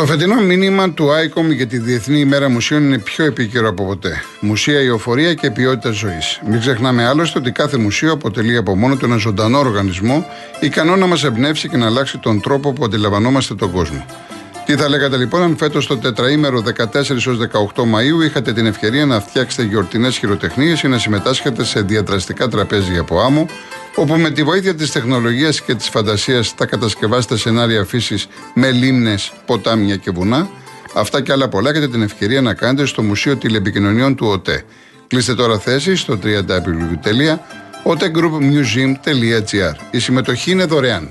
Το φετινό μήνυμα του ICOM για τη Διεθνή ημέρα μουσείων είναι πιο επίκαιρο από ποτέ. Μουσεία, ιοφορία και ποιότητα ζωής. Μην ξεχνάμε άλλωστε ότι κάθε μουσείο αποτελεί από μόνο του ένα ζωντανό οργανισμό, ικανό να μας εμπνεύσει και να αλλάξει τον τρόπο που αντιλαμβανόμαστε τον κόσμο. Τι θα λέγατε λοιπόν αν φέτος το τετραήμερο 14 έως 18 Μαου είχατε την ευκαιρία να φτιάξετε γιορτινές χειροτεχνίες ή να συμμετάσχετε σε διαδραστικά τραπέζια από άμμο, όπου με τη βοήθεια της τεχνολογίας και της φαντασίας θα κατασκευάσετε σενάρια φύσης με λίμνες, ποτάμια και βουνά. Αυτά και άλλα πολλά έχετε την ευκαιρία να κάνετε στο Μουσείο Τηλεπικοινωνιών του ΟΤΕ. Κλείστε τώρα θέση στο www.otegroupmuseum.gr. Η συμμετοχή είναι δωρεάν.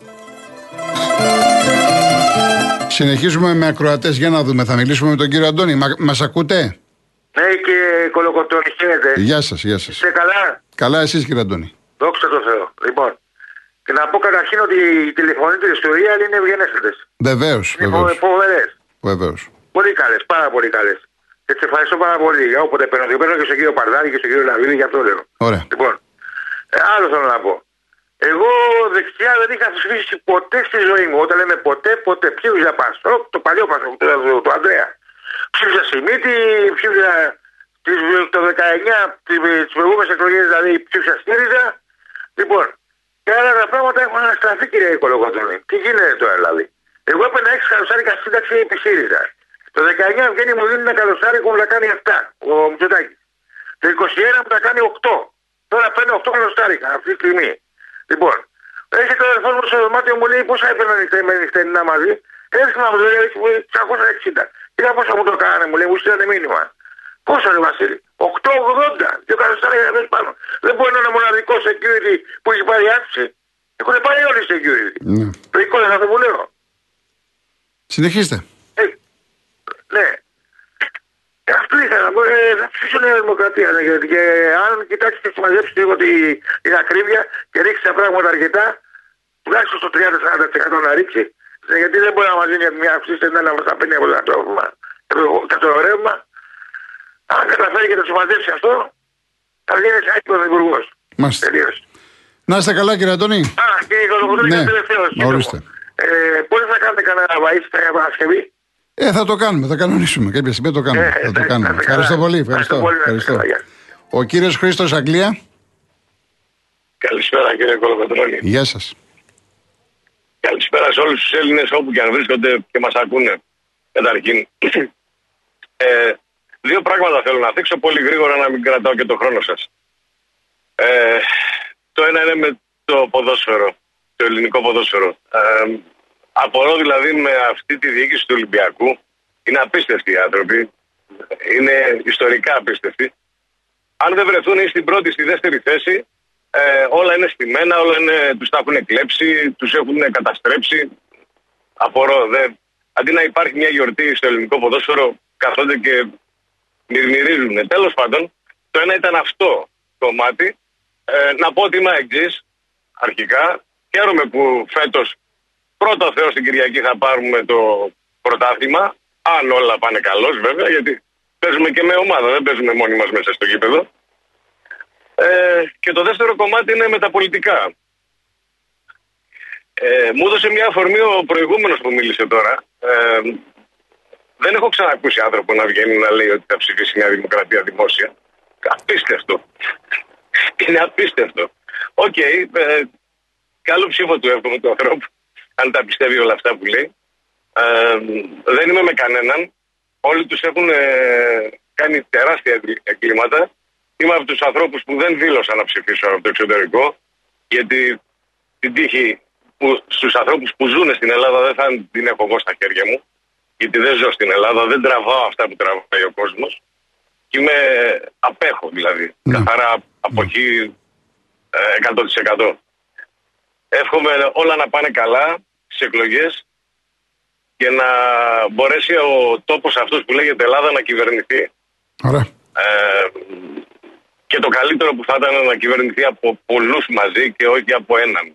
Συνεχίζουμε με ακροατές για να δούμε. Θα μιλήσουμε με τον κύριο Αντώνη. Μα ακούτε; Ναι, και κολοκοτώνη, χαίρετε. Γεια σας, γεια σας. Είστε καλά; Καλά, εσείς κύριε Αντώνη. Δόξα τω Θεώ. Λοιπόν, και να πω καταρχήν ότι οι τηλεφωνήτρε του Real είναι ευγενέστατες. Βεβαίως. Είναι φοβερές. Βεβαίως. Πολύ καλές, πάρα πολύ καλές. Και τι ευχαριστώ πάρα πολύ για όποτε παίρνω. Και παίρνω και στον κύριο Παρδάρη και στον κύριο Λαβίδη, για αυτό λέω. Ωραία. Λοιπόν, ε, άλλο θέλω να πω. Εγώ δεξιά δεν είχα ψηφίσει ποτέ στη ζωή μου. Όταν λέμε ποτέ, ποτέ. Ψήφιζα Πασόκ, το παλιό Πασόκ, το, το, το Ανδρέα. Ψήφιζα Σιμίτη, ψήφιζα το 19, τις προηγούμενες εκλογές δηλαδή ψήφιζα ΣΥΡΙΖΑ. Λοιπόν, και άλλα τα πράγματα έχουν αναστραφεί κύριε Κολοκοτρόνη. Τι γίνεται τώρα δηλαδή. Εγώ έπαιρνα 6 καλοσάρικα σύνταξη επί ΣΥΡΙΖΑ. Το 19 βγαίνει μου δίνει ένα καλοσάρικο που θα κάνει 7, ο Μητσοτάκης. Το 21 που θα κάνει 8. Τώρα παίρνει 8 καλοσάρικα αυτή τη στιγμή. Λοιπόν, έχει το αδερφό μου στο δωμάτιο μου λέει πόσα έπαιρνα με νυχτερινά μαζί. Έτσι να μου λέει 660. Κοίτα πόσα μου το κάνανε, μου λέει, μου στείλανε μήνυμα. Πόσο είναι Βασίλη, 880 και ο καθένα λέει πάνω. Δεν μπορεί να είναι μοναδικό security που έχει πάρει άψη. Έχουν πάρει όλοι security. Ναι. Το εικόνα θα το λέω. Συνεχίστε. Ε, ναι. Αυτό ήθελα να πω. Ε, θα ψήσω Νέα Δημοκρατία. Ναι, γιατί και αν κοιτάξετε και συμμαζέψετε λίγο την ακρίβεια και ρίξει τα πράγματα αρκετά, τουλάχιστον στο 30-40% να ρίξει. Ναι, γιατί δεν μπορεί να μας δίνει μια αυξήση ένα να μας τα παίρνει από το τρόφιμα και το ρεύμα. Αν καταφέρει και το συμμαζέψει αυτό, θα γίνει σαν πρωθυπουργό. Μάλιστα. Να είστε καλά κύριε Αντώνη. Α, κύριε Κολοκοτρόνη, ναι. τελευταίος. Ορίστε. Ε, Πότε θα κάνετε κανένα βαΐσι για Παρασκευή; Ε, θα το κάνουμε, θα κανονίσουμε. Κάποια στιγμή το κάνουμε. Ε, θα το κάνουμε. Ευχαριστώ πολύ. Ευχαριστώ. ευχαριστώ. Ο κύριος Χρήστος Αγγλία. Καλησπέρα κύριε Κολοκοτρόνη. Γεια σας. Καλησπέρα σε όλους τους Έλληνες όπου και αν βρίσκονται και μας ακούνε. Καταρχήν. Ε, δύο πράγματα θέλω να δείξω πολύ γρήγορα να μην κρατάω και το χρόνο σας. Ε, το ένα είναι με το ποδόσφαιρο, το ελληνικό ποδόσφαιρο. Ε, Απορώ δηλαδή με αυτή τη διοίκηση του Ολυμπιακού. Είναι απίστευτοι οι άνθρωποι. Είναι ιστορικά απίστευτοι. Αν δεν βρεθούν ή στην πρώτη ή στη δεύτερη θέση, ε, όλα είναι στημένα, όλα είναι, τους τα έχουν κλέψει, τους έχουν καταστρέψει. Απορώ. Δεν. Αντί να υπάρχει μια γιορτή στο ελληνικό ποδόσφαιρο, καθόνται και μυρμυρίζουν. Τέλος πάντων, το ένα ήταν αυτό το κομμάτι. Ε, να πω ότι είμαι εξή αρχικά. Χαίρομαι που φέτος Πρώτο Θεό στην Κυριακή θα πάρουμε το πρωτάθλημα. Αν όλα πάνε καλώς, βέβαια, γιατί παίζουμε και με ομάδα, δεν παίζουμε μόνοι μας μέσα στο γήπεδο. Ε, και το δεύτερο κομμάτι είναι με τα πολιτικά. Ε, μου έδωσε μια αφορμή ο προηγούμενος που μίλησε τώρα. Ε, δεν έχω ξανακούσει άνθρωπο να βγαίνει να λέει ότι θα ψηφίσει Νέα Δημοκρατία δημόσια. Απίστευτο. Είναι απίστευτο. Ok, okay, ε, καλό ψήφο του εύχομαι του ανθρώπου αν τα πιστεύει όλα αυτά που λέει. Ε, δεν είμαι με κανέναν. Όλοι τους έχουν ε, κάνει τεράστια εγκλήματα. Είμαι από τους ανθρώπους που δεν δήλωσαν να ψηφίσουν από το εξωτερικό. Γιατί την τύχη που, στους ανθρώπους που ζουν στην Ελλάδα δεν θα την έχω εγώ στα χέρια μου. Γιατί δεν ζω στην Ελλάδα, δεν τραβάω αυτά που τραβάει ο κόσμος. Και είμαι απέχω δηλαδή. Ναι. Καθαρά από εκεί 100%. Εύχομαι όλα να πάνε καλά στι εκλογές και να μπορέσει ο τόπος αυτός που λέγεται Ελλάδα να κυβερνηθεί. Ωραία. Ε, και το καλύτερο που θα ήταν να κυβερνηθεί από πολλούς μαζί και όχι από έναν.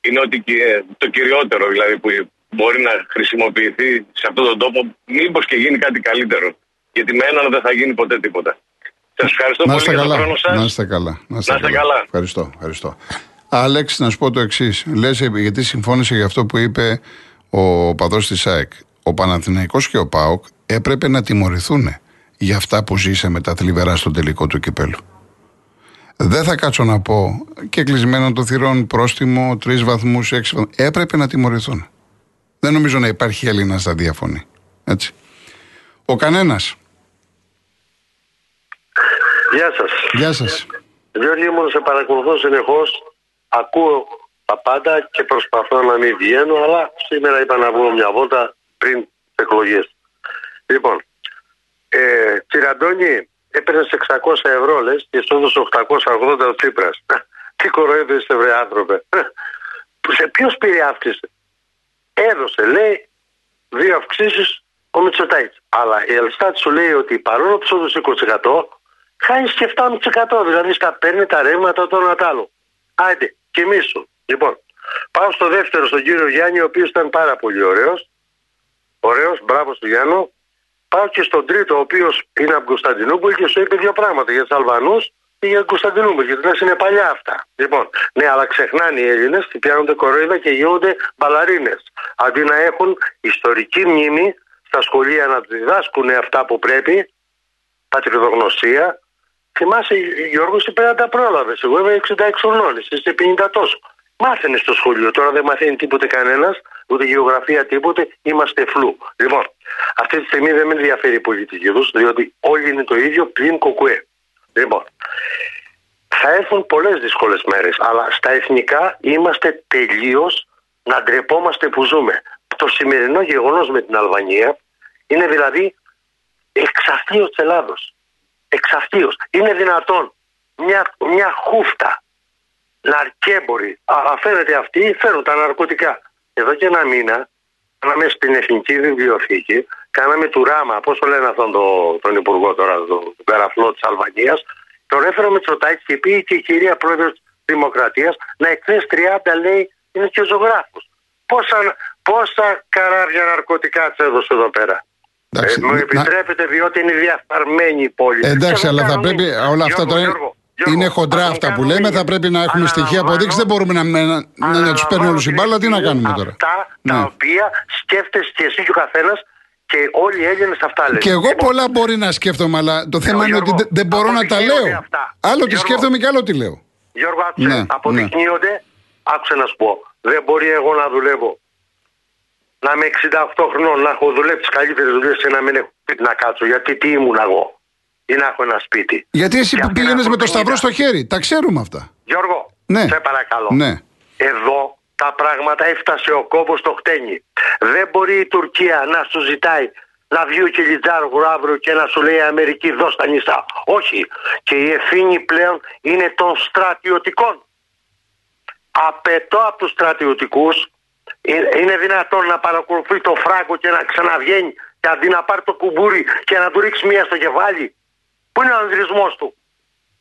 Είναι ότι και- το κυριότερο δηλαδή που μπορεί να χρησιμοποιηθεί σε αυτόν τον τόπο μήπως και γίνει κάτι καλύτερο. Γιατί με έναν δεν θα γίνει ποτέ τίποτα. Σας ευχαριστώ Να πολύ είστε για τον καλά. χρόνο σας. Να είστε καλά. Να είστε Να είστε καλά. Ευχαριστώ. ευχαριστώ. Άλεξ, να σου πω το εξής. Λες, γιατί συμφώνησε για αυτό που είπε ο παδός της ΑΕΚ. Ο Παναθηναϊκός και ο ΠΑΟΚ έπρεπε να τιμωρηθούν για αυτά που ζήσε με τα θλιβερά στο τελικό του κυπέλου. Δεν θα κάτσω να πω και κλεισμένο των θυρών πρόστιμο, τρεις βαθμούς, έξι βαθμού. Έπρεπε να τιμωρηθούν. Δεν νομίζω να υπάρχει Έλληνας να διαφωνεί. Έτσι. Ο κανένας. Γεια σας. Γεια σας. Γιώργη μου, σε παρακολουθώ συνεχώς. Ακούω τα πάντα και προσπαθώ να μην βγαίνω, αλλά σήμερα είπα να βγω μια βόλτα πριν τις εκλογές. Λοιπόν, ε, Τσιραντώνη, έπαιρνε 600 ευρώ λες και σου έδωσε 880 ο Τσίπρας. Τι κοροϊδεύεις βρε άνθρωπε. Που σε ποιος πήρε αύξηση; Έδωσε, λέει, δύο αυξήσεις ο Μητσοτάκης. Αλλά η Ελστάτ σου λέει ότι παρόλο που σου έδωσε 20% χάνεις και 7,5%. Δηλαδή στα παίρνει τα ρεύματα το ένα τ' άλλο. Άντε, κοιμήσου. Λοιπόν, πάω στο δεύτερο, στον κύριο Γιάννη, ο οποίος ήταν πάρα πολύ ωραίος. Ωραίος, μπράβο στο Γιάννο. Πάω και στον τρίτο, ο οποίος είναι από Κωνσταντινούπολη και σου είπε δύο πράγματα για τους Αλβανούς και για την Κωνσταντινούπολη. Γιατί λες είναι παλιά αυτά. Λοιπόν, ναι, αλλά ξεχνάνε οι Έλληνες και πιάνονται κοροϊδά και γίνονται μπαλαρίνες. Αντί να έχουν ιστορική μνήμη στα σχολεία να διδάσκουν αυτά που πρέπει, πατριδογνωσία. Θυμάσαι, Γιώργος, εσύ πρέπει να τα πρόλαβες. Εγώ είμαι 66 χρονών, εσύ είσαι 50 τόσο. Μάθαινες στο σχολείο, τώρα δεν μαθαίνει τίποτε κανένας, ούτε γεωγραφία τίποτε, είμαστε φλού. Λοιπόν, αυτή τη στιγμή δεν με ενδιαφέρει η πολιτική τους, διότι όλοι είναι το ίδιο πλην κοκουέ. Λοιπόν, θα έρθουν πολλές δύσκολες μέρες, αλλά στα εθνικά είμαστε τελείως να ντρεπόμαστε που ζούμε. Το σημερινό γεγονός με την Αλβανία είναι δηλαδή εξαφείο της Ελλάδος. Εξαφείο. Είναι δυνατόν μια, μια χούφτα ναρκέμποροι, αλλά φαίνεται αυτοί φέρουν τα ναρκωτικά. Εδώ και ένα μήνα, κάναμε στην Εθνική Βιβλιοθήκη, κάναμε του Ράμα, πώς το λένε αυτόν τον, τον υπουργό τώρα, τον, τον καραφλό της Αλβανίας, τον έφερε με Τσοτάκη και πήγε και η κυρία πρόεδρος της Δημοκρατίας να εκθέσει 30, λέει, είναι και ο ζωγράφος. Πόσα, πόσα καράβια ναρκωτικά της έδωσε εδώ πέρα; Εντάξει, Ε, μου να- επιτρέπετε διότι είναι διαφθαρμένη η πόλη. Εντάξει, Και αλλά δεν θα κάνουν- πρέπει όλα αυτά Γιώργο, τώρα είναι- Γιώργο, Γιώργο, είναι χοντρά θα αυτά που κάνουν λέμε. ίδιο. Θα πρέπει να έχουμε στοιχεία αποδείξεις. Δεν μπορούμε να, να, να, να τους παίρνει όλους η μπάλα. Τι να κάνουμε τώρα; Αυτά τα Ναι. οποία σκέφτεσαι και εσύ και ο καθένας και όλοι οι Έλληνες αυτά λένε. Και εγώ Λοιπόν, πολλά μπορεί να σκέφτομαι, αλλά το θέμα είναι ότι Γιώργο, δεν- δεν μπορώ να τα αποδεικνύονται λέω. αυτά. Άλλο τι Γιώργο. σκέφτομαι και άλλο τι λέω. Γιώργο, άκουσε. Ναι, αποδεικνύονται. Άκουσε να σου πω. Δεν μπορεί εγώ να δουλεύω. Να είμαι 68 χρονών, να έχω δουλέψει καλύτερες δουλειές και να μην έχω σπίτι να κάτσω. Γιατί τι ήμουν εγώ. Ή να έχω ένα σπίτι. Γιατί εσύ Και που αυτοί να πήγαινες έχουν με το σταυρό 50. στο χέρι, τα ξέρουμε αυτά. Γιώργο, Ναι. σε παρακαλώ. Ναι. Εδώ τα πράγματα έφτασε ο κόμπος στο χτένι. Δεν μπορεί η Τουρκία να σου ζητάει να βγει ο Κιλιτζάργου αύριο και να σου λέει Αμερική δώσ' τα νησά. Όχι. Και η ευθύνη πλέον είναι των στρατιωτικών. Απαιτώ από τους στρατιωτικούς ε- είναι δυνατόν να παρακολουθεί το φράγκο και να ξαναβγαίνει και αντί να πάρει το κουμπούρι και να του ρίξει μία στο κεφάλι. Πού είναι ο ανδρισμός του;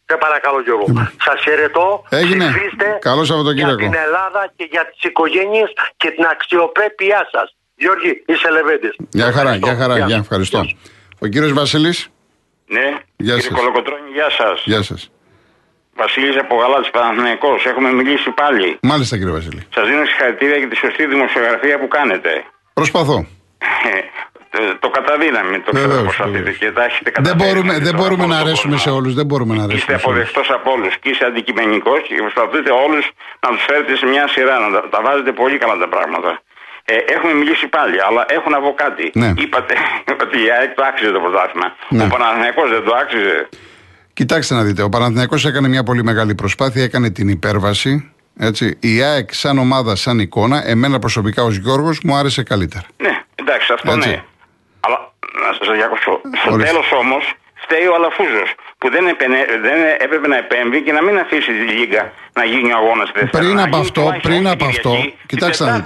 Σε παρακαλώ Γιώργο. Σας χαιρετώ. Έγινε. Ψηφίστε Καλό Σαββατοκύριακο. Για την Ελλάδα και για τις οικογένειες και την αξιοπρέπειά σας. Γιώργη, είσαι λεβέντης. Γεια χαρά, Ευχαριστώ. γεια χαρά, Γεια. γεια, ευχαριστώ. Γεια. Ο κύριος Βασίλη, Ναι, Γεια κύριε σας. Κολοκοτρώνη, γεια σας. γεια σας. Βασίλη από Γαλάτη Παναθυναϊκό. Έχουμε μιλήσει πάλι. Μάλιστα κύριε Βασίλη. Σας δίνω συγχαρητήρια για τη σωστή δημοσιογραφία που κάνετε. Προσπαθώ. Ε, το- το καταδύναμη το ξέρω Βεβαίως, πώ θα πείτε βεβαίως. και τα έχετε Δεν καταφέρει. μπορούμε, δεν Τώρα μπορούμε από να τον αρέσουμε κόσμο. σε όλους. Δεν μπορούμε να Είστε αρέσουμε σε όλους. αποδεκτός από όλου και είστε αντικειμενικός και προσπαθείτε όλους να τους φέρετε σε μια σειρά. Να τα, τα βάζετε πολύ καλά τα πράγματα. Ε, έχουμε μιλήσει πάλι, αλλά έχω να πω κάτι. Ναι. Είπατε ότι η ΑΕΚ το άξιζε το πρωτάθλημα. Ναι. Ο Παναθηναϊκός δεν το άξιζε. Κοιτάξτε να δείτε, ο Παναθηναϊκός έκανε μια πολύ μεγάλη προσπάθεια, έκανε την υπέρβαση. Έτσι. Η ΑΕΚ σαν ομάδα, σαν εικόνα, εμένα προσωπικά ως Γιώργος μου άρεσε καλύτερα. Ναι, εντάξει, αυτό Έτσι. ναι. Αλλά να σας διακόψω. Στο Ορίστε. τέλος όμως φταίει ο Αλαφούζος που δεν, επενε, δεν έπρεπε να επέμβει και να μην αφήσει τη Λίγκα να γίνει ο αγώνας Πριν από αυτό, πριν από αυτό, κοιτάξτε,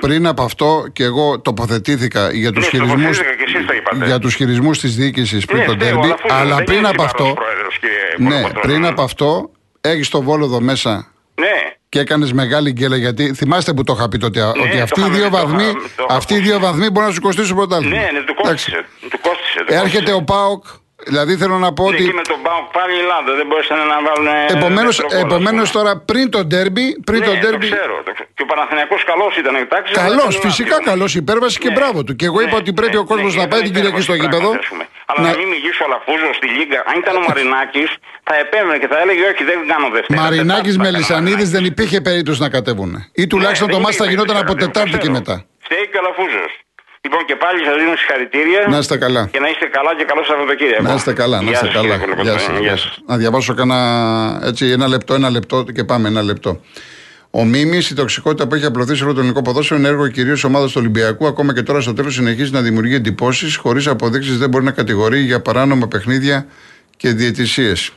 πριν από αυτό και εγώ τοποθετήθηκα για τους Ναι, χειρισμού τοποθετήθηκα και εσείς το είπατε. για τους χειρισμούς της διοίκησης πριν Ναι, τον φταίει ο τέρμπι, Αλαφούζος, αλλά δεν πριν είναι από υπαρχός αυτό, πρόεδρος, κύριε ναι, Παπατρώνη. πριν από αυτό, έχεις το βόλο εδώ μέσα Ναι, και έκανες μεγάλη γκέλα γιατί θυμάστε που το είχα πει τότε ότι το αυτοί οι είχαμε- δύο το βαθμοί, είχα- το είχα αυτοί οι δύο βαθμοί μπορεί να σου κοστίσουν πρωτάθλημα. ναι, ναι, του Εντάξει. κόστησε. Του κόστησε. του Έρχεται κόστησε. ο Πάοκ, δηλαδή θέλω να πω Ναι, ότι. και με τον Πάοκ πάλι η Ελλάδα δεν μπορούσαν να βάλουν. Επομένως, δεύτερο γκολ, ας επομένως πούμε. τώρα πριν τον τέρμπι, πριν ναι, τον το τέρμπι. ξέρω. το ξέρω. Και ο Παναθηναϊκός καλός ήταν, εντάξει. αλλά Καλός, ήταν φυσικά άδειο. καλός, υπέρβαση και Ναι. μπράβο του. Και εγώ είπα Ναι, ότι πρέπει ναι, ο κόσμος ναι, να πάει ήταν την Κυριακή στο υπέρβαση γήπεδο. πράγματι, ας πούμε. Αλλά να- να μην μιλήσει ο Λαφούζο στη Λίγκα. Αν ήταν ο Μαρινάκης, θα επέμενε και θα έλεγε Όχι, δεν κάνω Δευτέρα. Μαρινάκη Τετάρτη με θα κάνω Λισανίδη Μαρινάκης. δεν υπήρχε περίπτωση να κατέβουν. Ή τουλάχιστον Ναι, το δεν μάτι θα υπήρχε γινόταν από περίπτωση, Τετάρτη το και ξέρω. μετά. Φταίει και ο Λαφούζος. Λοιπόν και πάλι σας δίνω συγχαρητήρια. Να είστε καλά. Και να είστε καλά και καλό Σαββατοκύριακο. Να είστε καλά, να Γεια είστε σας, καλά. κύριε Γεια Κολοκοτρώνη, σας, γεια γεια σας. σας. Να διαβάσω κάνα έτσι ένα λεπτό, ένα λεπτό και πάμε ένα λεπτό. Ο Μίμης, η τοξικότητα που έχει απλωθεί σε όλο το ελληνικό ποδόσφαιρο είναι έργο κυρίως ομάδας του Ολυμπιακού. Ακόμα και τώρα στο τέλος συνεχίζει να δημιουργεί εντυπώσεις. Χωρίς αποδείξεις δεν μπορεί να κατηγορεί για παράνομα παιχνίδια και διαιτησίες.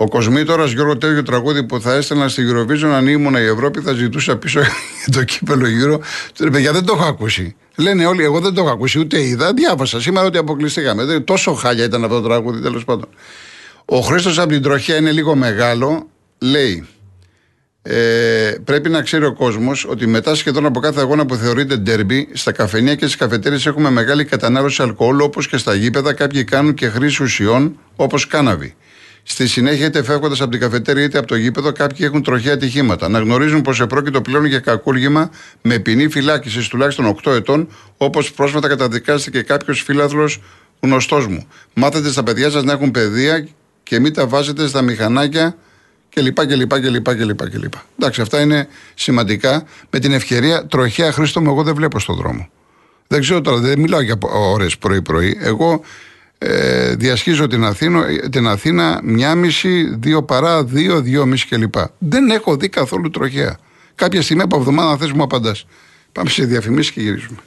Ο Κοσμήτορα Γιώργο τέτοιο τραγούδι που θα έστελνα στη Eurovision αν ήμουν η Ευρώπη θα ζητούσα πίσω για το κύπελο γύρω. Ρε παιδιά δεν το έχω ακούσει. Λένε όλοι, εγώ δεν το έχω ακούσει ούτε είδα. Διάβασα σήμερα ότι αποκλειστήκαμε. Δεν- Τόσο χάλια ήταν αυτό το τραγούδι τέλος πάντων. Ο Χρήστος από την τροχιά είναι λίγο μεγάλο. Λέει, ε, πρέπει να ξέρει ο κόσμος ότι μετά σχεδόν από κάθε αγώνα που θεωρείται ντέρμπι, στα καφενεία και στις καφετέρειε έχουμε μεγάλη κατανάλωση αλκοόλ, όπως και στα γήπεδα. Κάποιοι κάνουν και χρήση ουσιών, όπως κάναβη. Στη συνέχεια, είτε φεύγοντας από την καφετέρια είτε από το γήπεδο, κάποιοι έχουν τροχαία ατυχήματα. Να γνωρίζουν πως επρόκειτο πλέον για κακούργημα με ποινή φυλάκισης τουλάχιστον 8 ετών, όπως πρόσφατα καταδικάστηκε κάποιος φίλαθλο γνωστός μου. Μάθετε στα παιδιά σας να έχουν παιδεία και μην τα βάζετε στα μηχανάκια και λοιπά και λοιπά και λοιπά και λοιπά και λοιπά. Εντάξει, αυτά είναι σημαντικά. Με την ευκαιρία, τροχαία Χρήστο μου, εγώ δεν βλέπω στον δρόμο. Δεν ξέρω τώρα, δεν μιλάω για ώρες πρωί-πρωί. Εγώ ε, διασχίζω την Αθήνα, την Αθήνα μια μισή, δύο παρά, δύο, δύο μισή κλπ. Δεν έχω δει καθόλου τροχαία. Κάποια στιγμή από εβδομάδα, αν θες μου απαντάς. Πάμε σε διαφημίσεις και γυρίζουμε.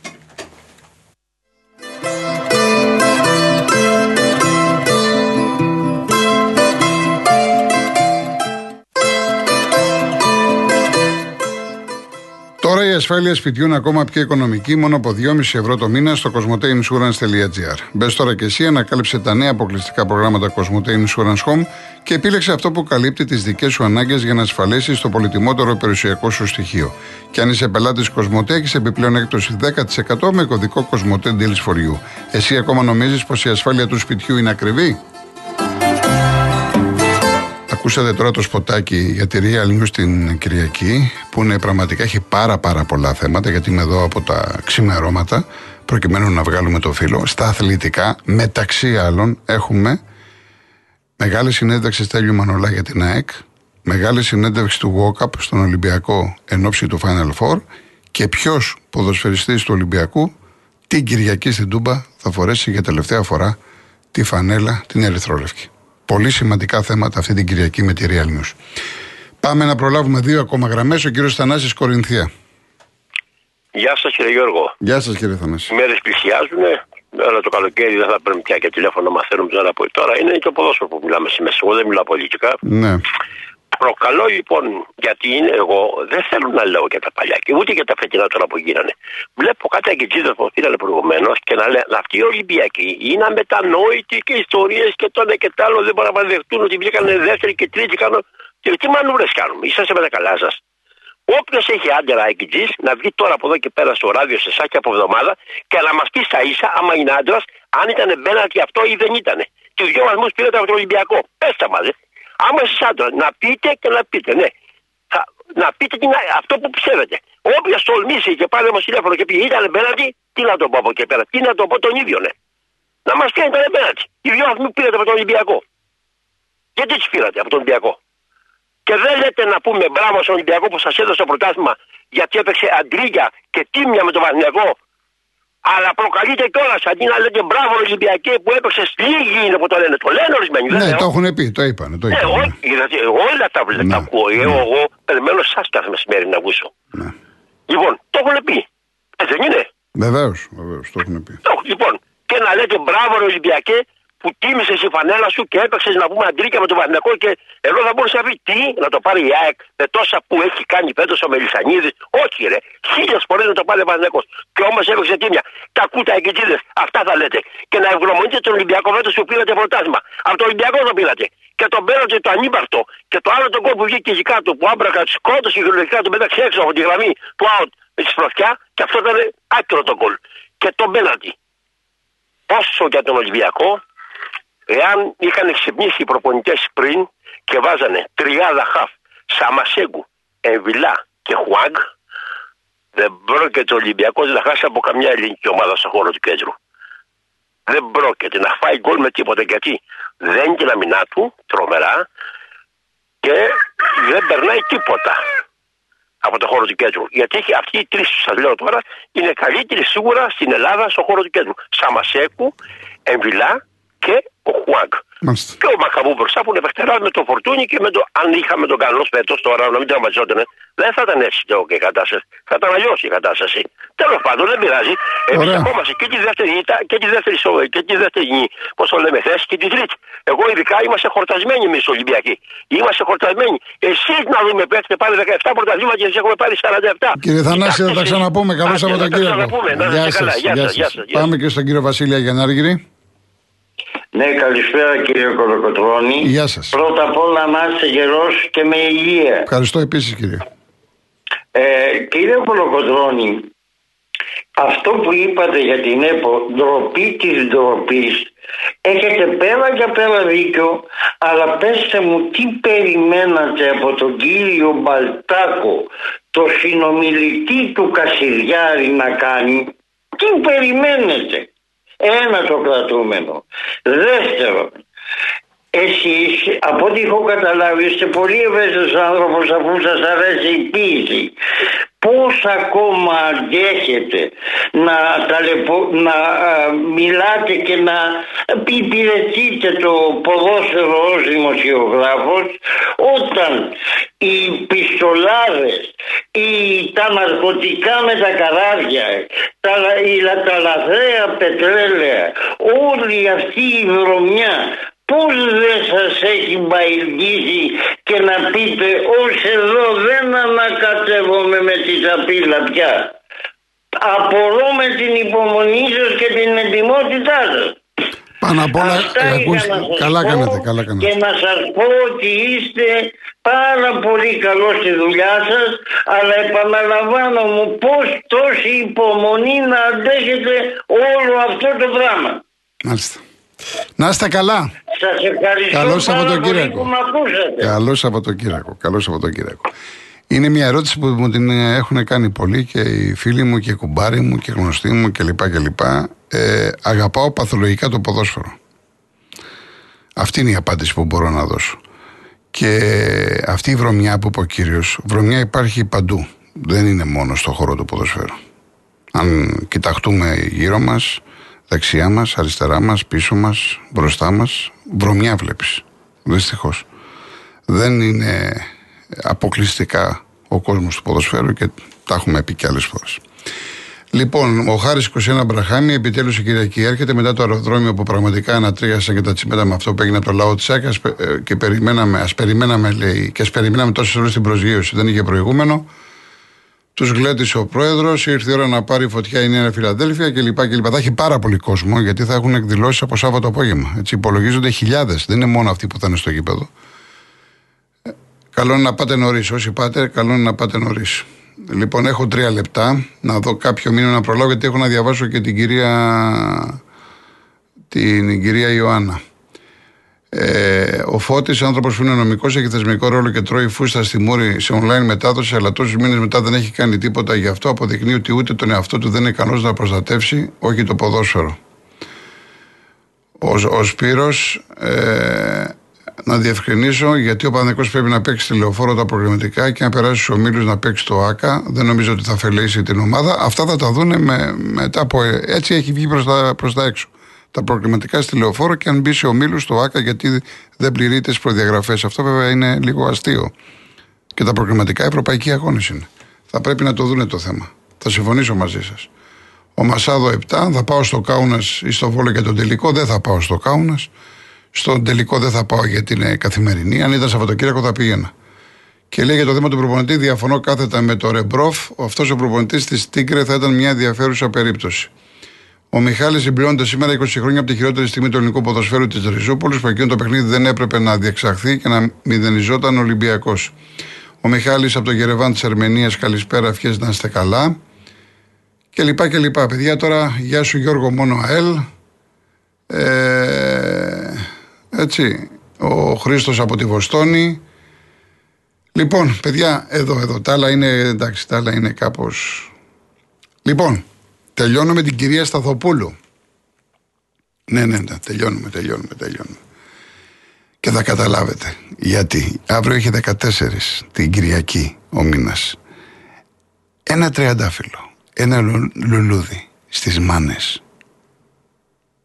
Η ασφάλειας σπιτιού είναι ακόμα πιο οικονομική, μόνο από 2,5 ευρώ το μήνα στο cosmoteinsurance.gr. Μπες τώρα και εσύ, ανακάλυψε τα νέα αποκλειστικά προγράμματα Cosmote Insurance Home και επίλεξε αυτό που καλύπτει τις δικές σου ανάγκες για να ασφαλίσει το πολυτιμότερο περιουσιακό σου στοιχείο. Και αν είσαι πελάτης Cosmote, έχεις επιπλέον έκπτωση 10% με κωδικό Cosmote Deals for You. Εσύ ακόμα νομίζεις πως η ασφάλεια του σπιτιού είναι ακριβή; Ακούσατε τώρα το σποτάκι για τη Real News την Κυριακή που είναι πραγματικά έχει πάρα πάρα πολλά θέματα γιατί είμαι εδώ από τα ξημερώματα προκειμένου να βγάλουμε το φύλλο. Στα αθλητικά μεταξύ άλλων έχουμε μεγάλη συνέντευξη Στέλιου Μανολά για την ΑΕΚ μεγάλη συνέντευξη του Walkup στον Ολυμπιακό εν ώψη του Final Four και ποιος ποδοσφαιριστής του Ολυμπιακού την Κυριακή στην Τούμπα θα φορέσει για τελευταία φορά τη φανέλα την ερυθρόλευκη. Πολύ σημαντικά θέματα αυτή την Κυριακή με τη Real News. Πάμε να προλάβουμε δύο ακόμα γραμμές. Ο κύριος Θανάσης Κορινθία. Γεια σας κύριε Γιώργο. Γεια σας κύριε Θανάση. Οι μέρες πλησιάζουν. Όλα το καλοκαίρι δεν θα παίρνουμε πια και τηλέφωνο να μαθαίνουμε τώρα από τώρα. Είναι το ποδόσφαιρο που μιλάμε σήμερα. Εγώ δεν μιλάω πολιτικά. Ναι. Προκαλώ λοιπόν, γιατί είναι εγώ, δεν θέλω να λέω για τα παλιά και ούτε για τα φετινά τώρα που γίνανε. Βλέπω κάτι αγκητζίδε που πήραν προηγουμένω και να λένε αυτοί οι Ολυμπιακοί είναι αμετανόητοι και ιστορίες και το ένα και το άλλο δεν μπορούν να δεχτούν ότι βγήκαν δεύτερη και τρίτη. Κάνουν... Και τι μανούρε κάνουμε, είσαστε με τα καλά σα. Όποιο έχει άντερα αγκητζή να βγει τώρα από εδώ και πέρα στο ράδιο σε σάκια από εβδομάδα και να μας πει στα ίσα, άμα είναι άντρας, αν ήταν μπέναλτι αυτό ή δεν ήταν. Τους δυο βαθμούς πήρατε από τον Ολυμπιακό. Πέστε μα, ε. Άμα είσαι άντρα, να πείτε και να πείτε, ναι. Θα, να πείτε την, αυτό που πιστεύετε. Όποιος τολμήσει και πάρει όμω τηλέφωνο και πει ήταν μπέναλτι, τι να το πω από εκεί πέρα. Τι να το πω τον ίδιο, ναι. Να μας πει αν ήταν μπέναλτι. Οι δυο βαθμού πήρατε από τον Ολυμπιακό. Γιατί τους πήρατε από τον Ολυμπιακό. Και δεν λέτε να πούμε μπράβο στον Ολυμπιακό που σας έδωσε το πρωτάθλημα γιατί έπαιξε αντρίγια και τίμια με τον Παναγιακό. Αλλά προκαλείτε κιόλας αντί να λέτε μπράβο Ολυμπιακέ που έπαιξε λίγοι είναι που το λένε. Το λένε ορισμένοι. δεν Ναι, λέω. το έχουν πει, το είπανε. Το Ναι, είπανε. όχι, γιατί εγώ όλα τα, Ναι. τα ακούω. Εγώ, εγώ περιμένω εσά κάθε μεσημέρι να ακούσω. Ναι. Λοιπόν, το έχουν πει. Ε, δεν είναι; Βεβαίως, βεβαίως, το έχουν πει. Το, λοιπόν, και να λέτε μπράβο ρε Ολυμπιακέ που τίμησες η φανέλα σου και έπαιξες να πούμε αντρίκια με τον Παναγιακό και εδώ θα μπορούσε να πει τι, να το πάρει η ΑΕΚ με τόσα που έχει κάνει φέτος ο Μελισανίδης. Όχι, ρε, χίλιες φορές να το πάρει ο Παναγιακό. Και όμως έπαιξε τίμια. Τα κούτα εγκυτζίδε, αυτά θα λέτε. Και να ευγνωμονείτε τον Ολυμπιακό φέτος που πήρατε πρωτάθλημα. Από τον Ολυμπιακό το πήρατε. Και τον πέρατε το ανύπαρτο. Και το άλλο τον κόλ που βγήκε εκεί κάτω που άμπρακα τη σκότωσε και τον πέταξε έξω από τη γραμμή του out με τη σπροθιά και αυτό ήταν άκυρο το κόλ. Και τον πέναντι. Όσο για τον Ολυμπιακό, Εάν είχαν ξυπνήσει οι προπονητές πριν και βάζανε τριάδα χαφ, Σαμασέγκου, Εμβιλά και Χουάγκ, δεν πρόκειται ο Ολυμπιακός να χάσει από καμιά ελληνική ομάδα στον χώρο του κέντρου. Δεν πρόκειται να φάει γκολ με τίποτα γιατί δεν είναι την αμυνά του τρομερά και δεν περνάει τίποτα από το χώρο του κέντρου. Γιατί αυτοί οι τρει, σας λέω τώρα, είναι καλύτεροι σίγουρα στην Ελλάδα στον χώρο του κέντρου. Σαμασέκου, Εμβιλά και ο Χουάγκ. Και ο Μακαβού μπροστά που είναι παιχτερά με το φορτούνι και με το. Αν είχαμε τον καλό φέτος τώρα να μην τραυματιζόταν, δεν θα ήταν έτσι το και η κατάσταση. Θα ήταν αλλιώς η κατάσταση. Τέλος πάντων δεν πειράζει. Εμείς ερχόμαστε και τη δεύτερη και τη δεύτερη και τη δεύτερη πώς το λέμε, θέση και τη τρίτη. Εγώ ειδικά είμαστε χορτασμένοι εμείς Ολυμπιακοί. Είμαστε χορτασμένοι. Εσείς να δούμε πέφτετε πάλι 17 πρωταθλήματα και εσείς έχουμε πάρει 47. Κύριε Θανάση, θα τα ξαναπούμε. Καλό Σαββατοκύριακο. Γεια σας. Πάμε και στον κύριο Βασίλεια Γιαννάργυρη. Ναι, καλησπέρα κύριε Κολοκοτρώνη. Γεια σας. Πρώτα απ' όλα να είστε γερός και με υγεία. Ευχαριστώ επίσης κύριε. Ε, κύριε Κολοκοτρώνη, αυτό που είπατε για την ΕΠΟ, ντροπή της ντροπής, έχετε πέρα και πέρα δίκιο, αλλά πέστε μου τι περιμένατε από τον κύριο Μπαλτάκο, το συνομιλητή του Κασιδιάρη να κάνει, τι περιμένετε; Ένα το κρατούμενο. Δεύτερον, εσείς από ό,τι έχω καταλάβει είστε πολύ ευαίσθητος άνθρωπος αφού σας αρέσει η ποίηση. Πώς ακόμα αντέχετε να, ταλαιπω... να μιλάτε και να υπηρετείτε το ποδόσφαιρο ως δημοσιογράφος όταν οι πιστολάδες, οι, τα ναρκωτικά με τα καράβια, τα, η, τα λαθρέα πετρέλαια, όλη αυτή η βρωμιά Πώς δεν σας έχει μπαϊλγίσει και να πείτε ως εδώ δεν ανακατεύομαι με τη σαπίλα πια. Απορώ με την υπομονή σας και την ετοιμότητά σας. Πάνω απ' όλα, καλά κάνετε, καλά κάνετε. Και να σας πω ότι είστε πάρα πολύ καλός στη δουλειά σας, αλλά επαναλαμβάνω μου πώς τόση υπομονή να αντέχετε όλο αυτό το πράγμα. Μάλιστα. Να είστε καλά. Σας ευχαριστώ Καλό Σαββατοκύριακο. Που Καλό Σαββατοκύριακο. Καλό Σαββατοκύριακο. Είναι μια ερώτηση που μου την έχουν κάνει πολλοί και οι φίλοι μου και οι κουμπάροι μου και οι γνωστοί μου κλπ. κλπ. Ε, αγαπάω παθολογικά το ποδόσφαιρο. Αυτή είναι η απάντηση που μπορώ να δώσω. Και αυτή η βρωμιά που είπε ο κύριος, βρωμιά υπάρχει παντού. Δεν είναι μόνο στο χώρο του ποδοσφαίρου. Αν κοιταχτούμε γύρω μας, δεξιά μας, αριστερά μας, πίσω μας, μπροστά μας, βρωμιά βλέπεις. Δυστυχώς. Δεν είναι αποκλειστικά ο κόσμος του ποδοσφαίρου και τα έχουμε πει και άλλες φορές. Λοιπόν, ο Χάρης 21 Μπραχάμι, επιτέλους η Κυριακή έρχεται μετά το αεροδρόμιο που πραγματικά ανατρίασαν και τα τσιμέτα με αυτό που έγινε από το λαό της ΑΚΑ και περιμέναμε, ας περιμέναμε, λέει, και ας περιμέναμε τόσες ώρες την προσγείωση. Δεν είχε προηγούμενο. Τους γλέτησε ο πρόεδρος, ήρθε η ώρα να πάρει φωτιά η Νέα Φιλαδέλφια κλπ. κλπ. Θα έχει πάρα πολύ κόσμο γιατί θα έχουν εκδηλώσεις από Σάββατο απόγευμα. Έτσι, υπολογίζονται χιλιάδες. Δεν είναι μόνο αυτοί που θα είναι στο γήπεδο. Ε, καλό είναι να πάτε νωρίς. Όσοι πάτε, καλό είναι να πάτε νωρίς. Λοιπόν, έχω τρία λεπτά να δω κάποιο μήνυμα να προλάβω γιατί έχω να διαβάσω και την κυρία, την κυρία Ιωάννα. Ε, ο Φώτης, άνθρωπος που είναι νομικός, έχει θεσμικό ρόλο και τρώει φούστα στη Μούρη σε online μετάδοση, αλλά τόσους μήνες μετά δεν έχει κάνει τίποτα γι' αυτό. Αποδεικνύει ότι ούτε τον εαυτό του δεν είναι ικανός να προστατεύσει, όχι το ποδόσφαιρο. Ο, ο Σπύρος, ε, να διευκρινίσω γιατί ο Παναγενικό πρέπει να παίξει τη λεωφόρο τα προγραμματικά και να περάσει στους ομίλους να παίξει το ΑΚΑ. Δεν νομίζω ότι θα αφαιρέσει την ομάδα. Αυτά θα τα δούνε με, μετά από. Έτσι έχει βγει προς τα, προς τα έξω τα προκριματικά στη λεωφόρο και αν μπει σε ομίλου στο ΑΚΑ γιατί δεν πληρείται τις προδιαγραφές. Αυτό βέβαια είναι λίγο αστείο. Και τα προκριματικά ευρωπαϊκοί αγώνες είναι. Θα πρέπει να το δούνε το θέμα. Θα συμφωνήσω μαζί σας. Ο Μασάδο 7, θα πάω στο Κάουνας ή στο Βόλο για τον τελικό. Δεν θα πάω στο Κάουνας. Στον τελικό δεν θα πάω γιατί είναι καθημερινή. Αν ήταν Σαββατοκύριακο θα πήγαινα. Και λέει για το θέμα του προπονητή, διαφωνώ κάθετα με το Ρεμπρόφ. Αυτός ο προπονητής της Τίγκρε θα ήταν μια ενδιαφέρουσα περίπτωση. Ο Μιχάλης συμπληρώνεται σήμερα 20 χρόνια από τη χειρότερη στιγμή του ελληνικού ποδοσφαίρου της Ριζούπολη, που εκείνο το παιχνίδι δεν έπρεπε να διεξαχθεί και να μηδενιζόταν Ολυμπιακός. Ο Μιχάλης από το Γερεβάν της Αρμενίας, καλησπέρα, ευχές να είστε καλά. Και λοιπά και λοιπά. Παιδιά, τώρα γεια σου Γιώργο Μόνο ΑΕΛ. Ε, έτσι, ο Χρήστος από τη Βοστόνη. Λοιπόν, παιδιά, εδώ, εδώ. Τα άλλα είναι, εντάξει, τα άλλα είναι κάπως... Λοιπόν, τελειώνω με την κυρία Σταθοπούλου. Ναι, ναι, ναι, τελειώνουμε, τελειώνουμε, τελειώνουμε. Και θα καταλάβετε γιατί. Αύριο έχει 14 την Κυριακή ο μήνας. Ένα τριαντάφυλλο, ένα λουλούδι στις μάνες.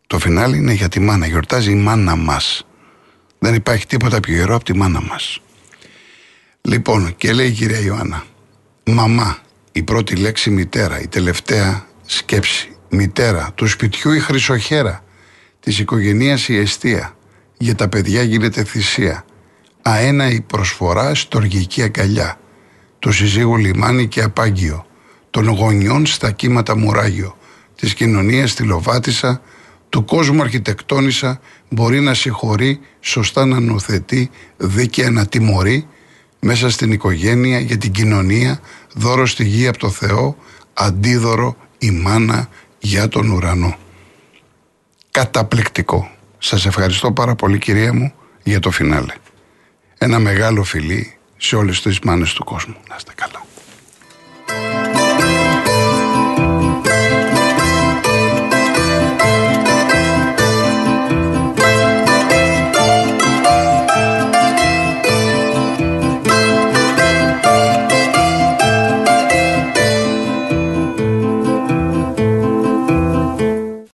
Το φινάλι είναι για τη μάνα, γιορτάζει η μάνα μας. Δεν υπάρχει τίποτα πιο γερό από τη μάνα μας. Λοιπόν, και λέει η κυρία Ιωάννα, μαμά, η πρώτη λέξη μητέρα, η τελευταία σκέψη, μητέρα, του σπιτιού η χρυσοχέρα, της οικογενείας η αιστεία, για τα παιδιά γίνεται θυσία, αένα η προσφορά στοργική αγκαλιά, το συζύγου λιμάνι και απάγγιο, των γονιών στα κύματα μουράγιο, της κοινωνίας στη Λοβάτισα, του κόσμου αρχιτεκτόνησα, μπορεί να συγχωρεί, σωστά να νοθετεί, δίκαια να τιμωρεί, μέσα στην οικογένεια, για την κοινωνία, δώρο στη γη από το Θεό, αντίδωρο η μάνα για τον ουρανό. Καταπληκτικό. Σας ευχαριστώ πάρα πολύ κυρία μου για το φινάλε. Ένα μεγάλο φιλί σε όλες τις μάνες του κόσμου. Να είστε καλά.